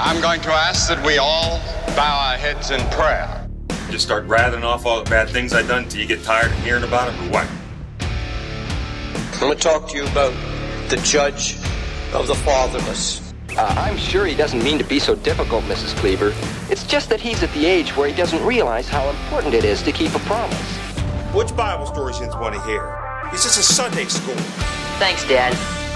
I'm going to ask that we all bow our heads in prayer. Just start rattling off all the bad things I've done until you get tired of hearing about them, or what? I'm going to talk to you about the judge of the fatherless. Uh, I'm sure he doesn't mean to be so difficult, Mrs. Cleaver. It's just that he's at the age where he doesn't realize how important it is to keep a promise. Which Bible stories you want to hear? This is a Sunday school. Thanks, Dad.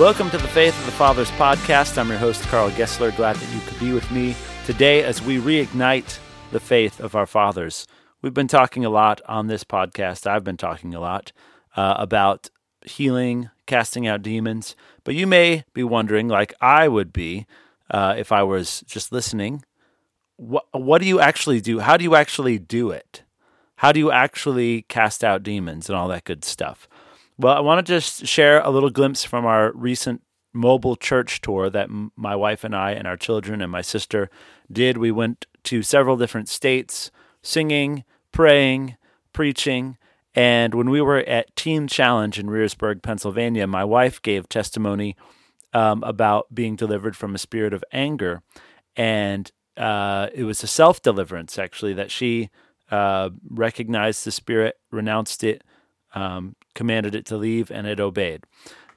Welcome to the Faith of the Fathers podcast. I'm your host, Karl Gessler. Glad that you could be with me today as we reignite the faith of our fathers. We've been talking a lot on this podcast. I've been talking a lot uh, about healing, casting out demons. But you may be wondering, like I would be uh, if I was just listening, what, what do you actually do? How do you actually do it? How do you actually cast out demons and all that good stuff? Well, I want to just share a little glimpse from our recent mobile church tour that m- my wife and I and our children and my sister did. We went to several different states singing, praying, preaching. And when we were at Teen Challenge in Rehrersburg, Pennsylvania, my wife gave testimony um, about being delivered from a spirit of anger. And uh, it was a self deliverance, actually, that she uh, recognized the spirit, renounced it, um, commanded it to leave, and it obeyed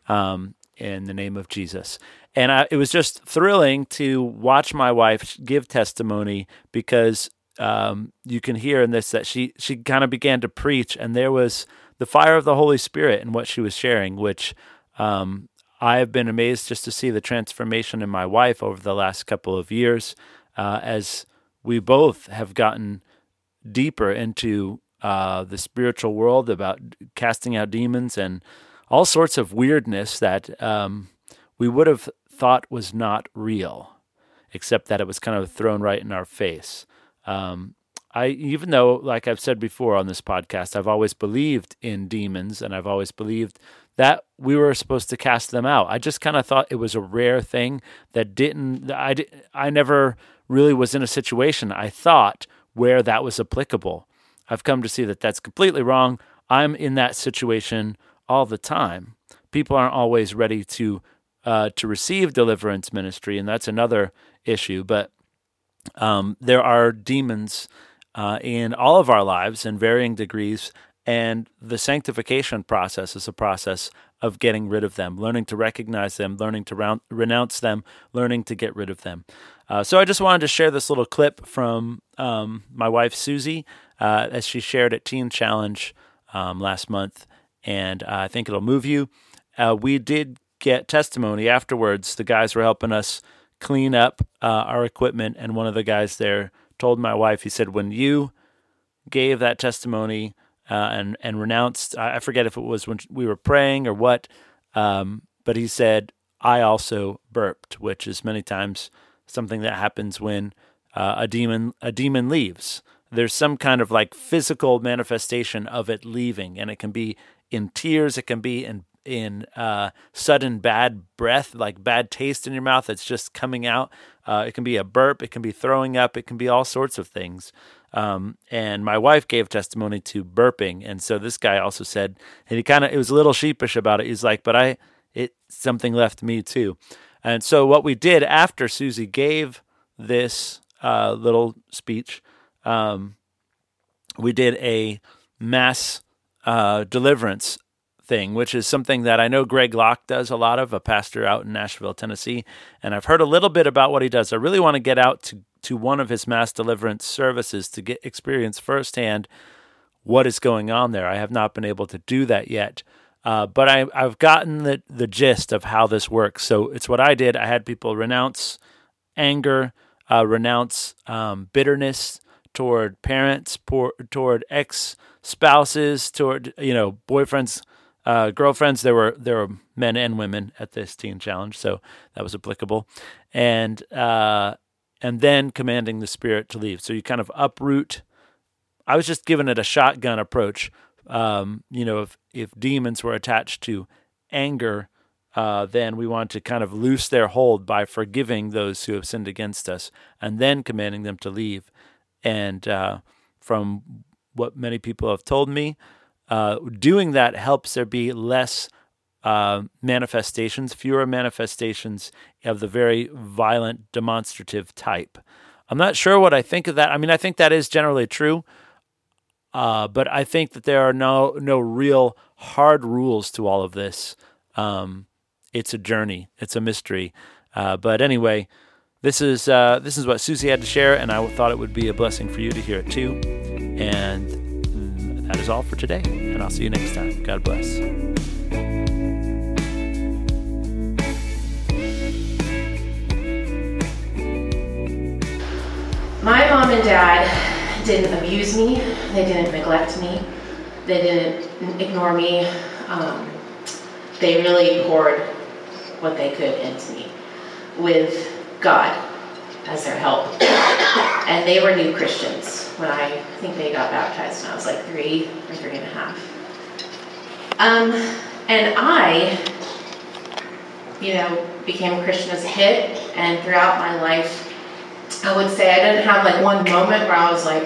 um, in the name of Jesus. And I, it was just thrilling to watch my wife give testimony because um, you can hear in this that she she kind of began to preach, and there was the fire of the Holy Spirit in what she was sharing, which um, I have been amazed just to see the transformation in my wife over the last couple of years, uh, as we both have gotten deeper into uh, the spiritual world, about casting out demons and all sorts of weirdness that um, we would have thought was not real, except that it was kind of thrown right in our face. Um, I even though, like I've said before on this podcast, I've always believed in demons and I've always believed that we were supposed to cast them out. I just kind of thought it was a rare thing that didn't. I I never really was in a situation I thought where that was applicable. I've come to see that that's completely wrong. I'm in that situation all the time. People aren't always ready to uh, to receive deliverance ministry, and that's another issue. But um, there are demons uh, in all of our lives in varying degrees, and the sanctification process is a process of getting rid of them, learning to recognize them, learning to round, renounce them, learning to get rid of them. Uh, so I just wanted to share this little clip from um, my wife Susie uh, as she shared at Teen Challenge um, last month, and uh, I think it'll move you. Uh, we did get testimony afterwards. The guys were helping us clean up uh, our equipment, and one of the guys there told my wife, he said, when you gave that testimony uh, and and renounced, I forget if it was when we were praying or what, um, but he said, I also burped, which is many times something that happens when uh, a demon a demon leaves. There's some kind of like physical manifestation of it leaving, and it can be in tears, it can be in in uh, sudden bad breath, like bad taste in your mouth that's just coming out. Uh, it can be a burp, it can be throwing up, it can be all sorts of things. Um, and my wife gave testimony to burping, and so this guy also said, and he kind of it was a little sheepish about it. He's like, "But I, it something left me too." And so what we did after Susie gave this uh, little speech, um, we did a mass uh, deliverance thing, which is something that I know Greg Locke does a lot of, a pastor out in Nashville, Tennessee. And I've heard a little bit about what he does. I really want to get out to, to one of his mass deliverance services to get experience firsthand what is going on there. I have not been able to do that yet. Uh, but I, I've gotten the, the gist of how this works. So it's what I did. I had people renounce anger, uh, renounce um, bitterness toward parents, toward ex spouses, toward you know boyfriends, uh, girlfriends. There were there were men and women at this teen challenge, so that was applicable, and uh, and then commanding the spirit to leave. So you kind of uproot. I was just giving it a shotgun approach. Um, you know, if if demons were attached to anger, uh, then we want to kind of loose their hold by forgiving those who have sinned against us, and then commanding them to leave. And uh, from what many people have told me, uh, doing that helps there be less uh, manifestations, fewer manifestations of the very violent, demonstrative type. I'm not sure what I think of that. I mean, I think that is generally true, uh, but I think that there are no no real hard rules to all of this. Um, it's a journey. It's a mystery. Uh, but anyway, this is uh, this is what Susie had to share, and I thought it would be a blessing for you to hear it too. And that is all for today. And I'll see you next time. God bless. My mom and dad didn't abuse me. They didn't neglect me. They didn't ignore me. Um, they really poured what they could into me with God as their help. And they were new Christians when I, think they got baptized when I was like three or three and a half. Um, and I, you know, became a Christian as a kid, and throughout my life, I would say I didn't have like one moment where I was like,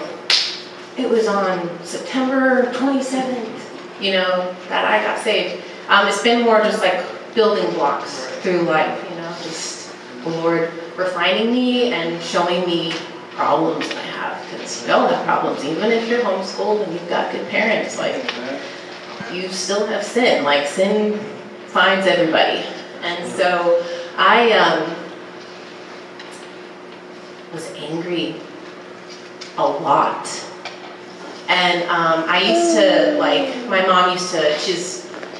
it was on September 27th, you know, that I got saved. Um, it's been more just like building blocks through life, you know, just the Lord refining me and showing me problems I have. Because we all have problems, even if you're homeschooled and you've got good parents. Like, you still have sin. Like, sin finds everybody. And so I um, was angry a lot. And um, I used to, like, my mom used to, she's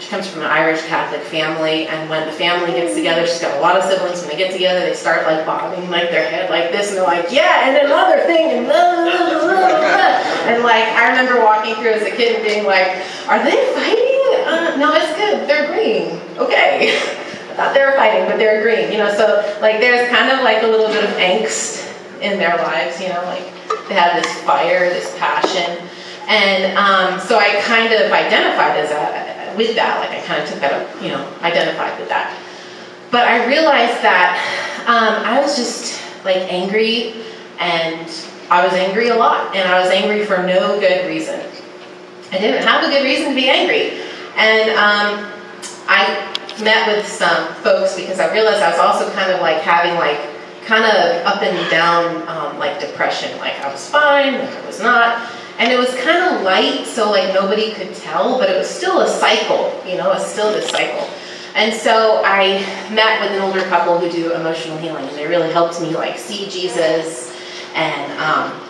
comes from an Irish Catholic family, and when the family gets together, she's got a lot of siblings. When they get together, they start like bobbing like their head like this, and they're like, "Yeah," and another thing, and blah, blah, blah, and like I remember walking through as a kid and being like, "Are they fighting? Uh, no, it's good. They're agreeing. Okay." I thought they were fighting, but they're agreeing. You know, so like there's kind of like a little bit of angst in their lives. You know, like they have this fire, this passion. And um, so I kind of identified as a, with that. Like I kind of took that, you know, identified with that. But I realized that um, I was just like angry, and I was angry a lot, and I was angry for no good reason. I didn't have a good reason to be angry, and um, I met with some folks because I realized I was also kind of like having like kind of up and down um, like depression. Like I was fine, like I was not and it was kind of light so like nobody could tell but it was still a cycle you know it's still this cycle. And so i met with an older couple who do emotional healing and they really helped me like see jesus and um,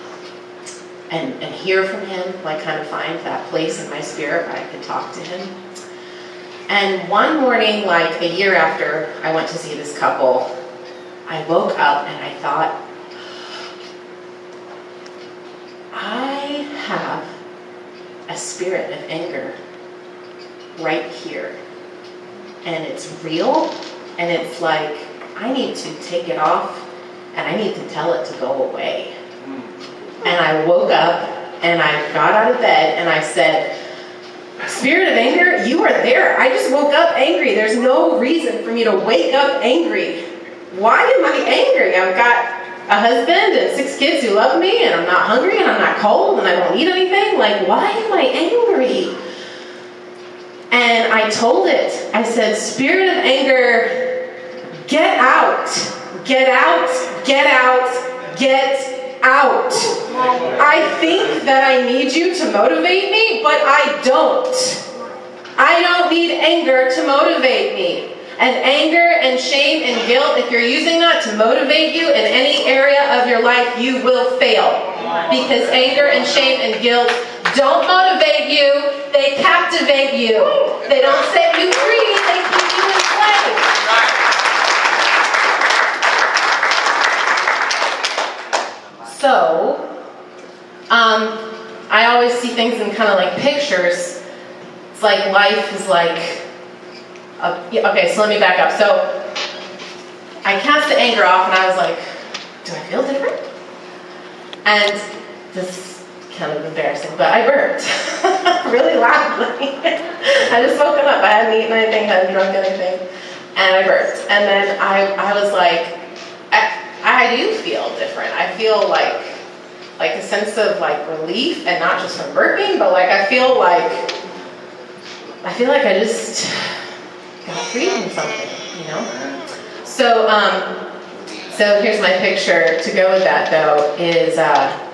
and and hear from him like kind of find that place in my spirit where i could talk to him. And one morning like a year after i went to see this couple i woke up and i thought I have a spirit of anger right here. And it's real, and it's like, I need to take it off, and I need to tell it to go away. Hmm. And I woke up, and I got out of bed, and I said, Spirit of anger, you are there. I just woke up angry. There's no reason for me to wake up angry. Why am I angry? I've got a husband and six kids who love me, and I'm not hungry, and I'm not cold, and I don't eat anything. Like, why am I angry? And I told it. I said, Spirit of anger, get out, get out, get out, get out. I think that I need you to motivate me, but I don't. I don't need anger to motivate me. And anger and shame and guilt, if you're using that to motivate you in any area of your life, you will fail. Because anger and shame and guilt don't motivate you, they captivate you. They don't set you free, they keep you enslaved. So, um, I always see things in kind of like pictures. It's like life is like uh, yeah, okay, so let me back up. So I cast the anger off, and I was like, "Do I feel different?" And this is kind of embarrassing, but I burped really loudly. I just woken up. I hadn't eaten anything, hadn't drunk anything, and I burped. And then I, I was like, I, I do feel different. I feel like like a sense of like relief, and not just from burping, but like I feel like I feel like I just from something, you know. So, um, so here's my picture. To go with that though is, uh,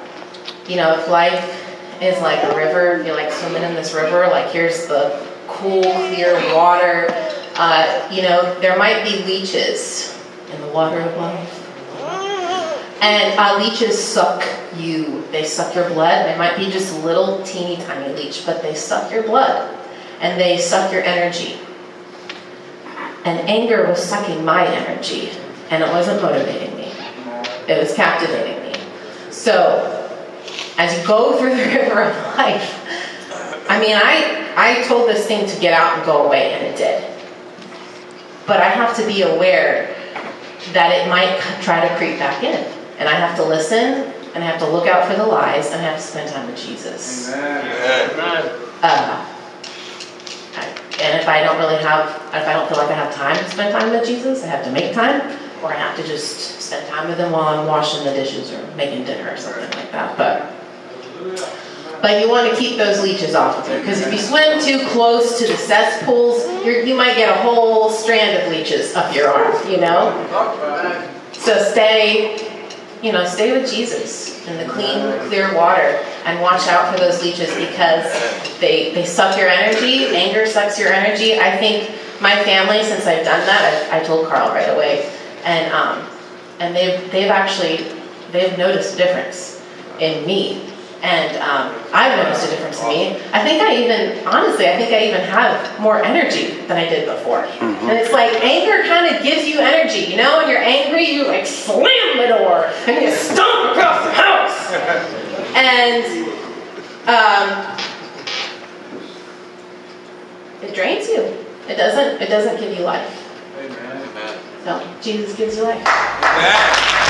you know, if life is like a river, you're like swimming in this river. Like here's the cool, clear water. Uh, you know, there might be leeches in the water of life. And uh, leeches suck you. They suck your blood. They might be just little teeny tiny leech, but they suck your blood and they suck your energy. And anger was sucking my energy, and it wasn't motivating me, it was captivating me. So, as you go through the river of life, I mean, I, I told this thing to get out and go away, and it did. But I have to be aware that it might try to creep back in. And I have to listen, and I have to look out for the lies, and I have to spend time with Jesus. Amen. Amen. Uh, and if I don't really have, if I don't feel like I have time to spend time with Jesus, I have to make time, or I have to just spend time with Him while I'm washing the dishes or making dinner or something like that. But but you want to keep those leeches off of you because if you swim too close to the cesspools, you might get a whole strand of leeches up your arm. You know. So stay, you know, stay with Jesus in the clean, clear water and watch out for those leeches because they, they suck your energy. Anger sucks your energy. I think my family, since I've done that, I, I told Karl right away, and um, and they've they've actually they've noticed a difference in me, and um, I've noticed a difference in me. I think I even honestly, I think I even have more energy than I did before. Mm-hmm. And it's like anger kind of gives you energy, you know. When you're angry, you like slam the door and you stomp across the house. and um, it drains you. It doesn't. It doesn't give you life. Amen. So Jesus gives you life. Amen.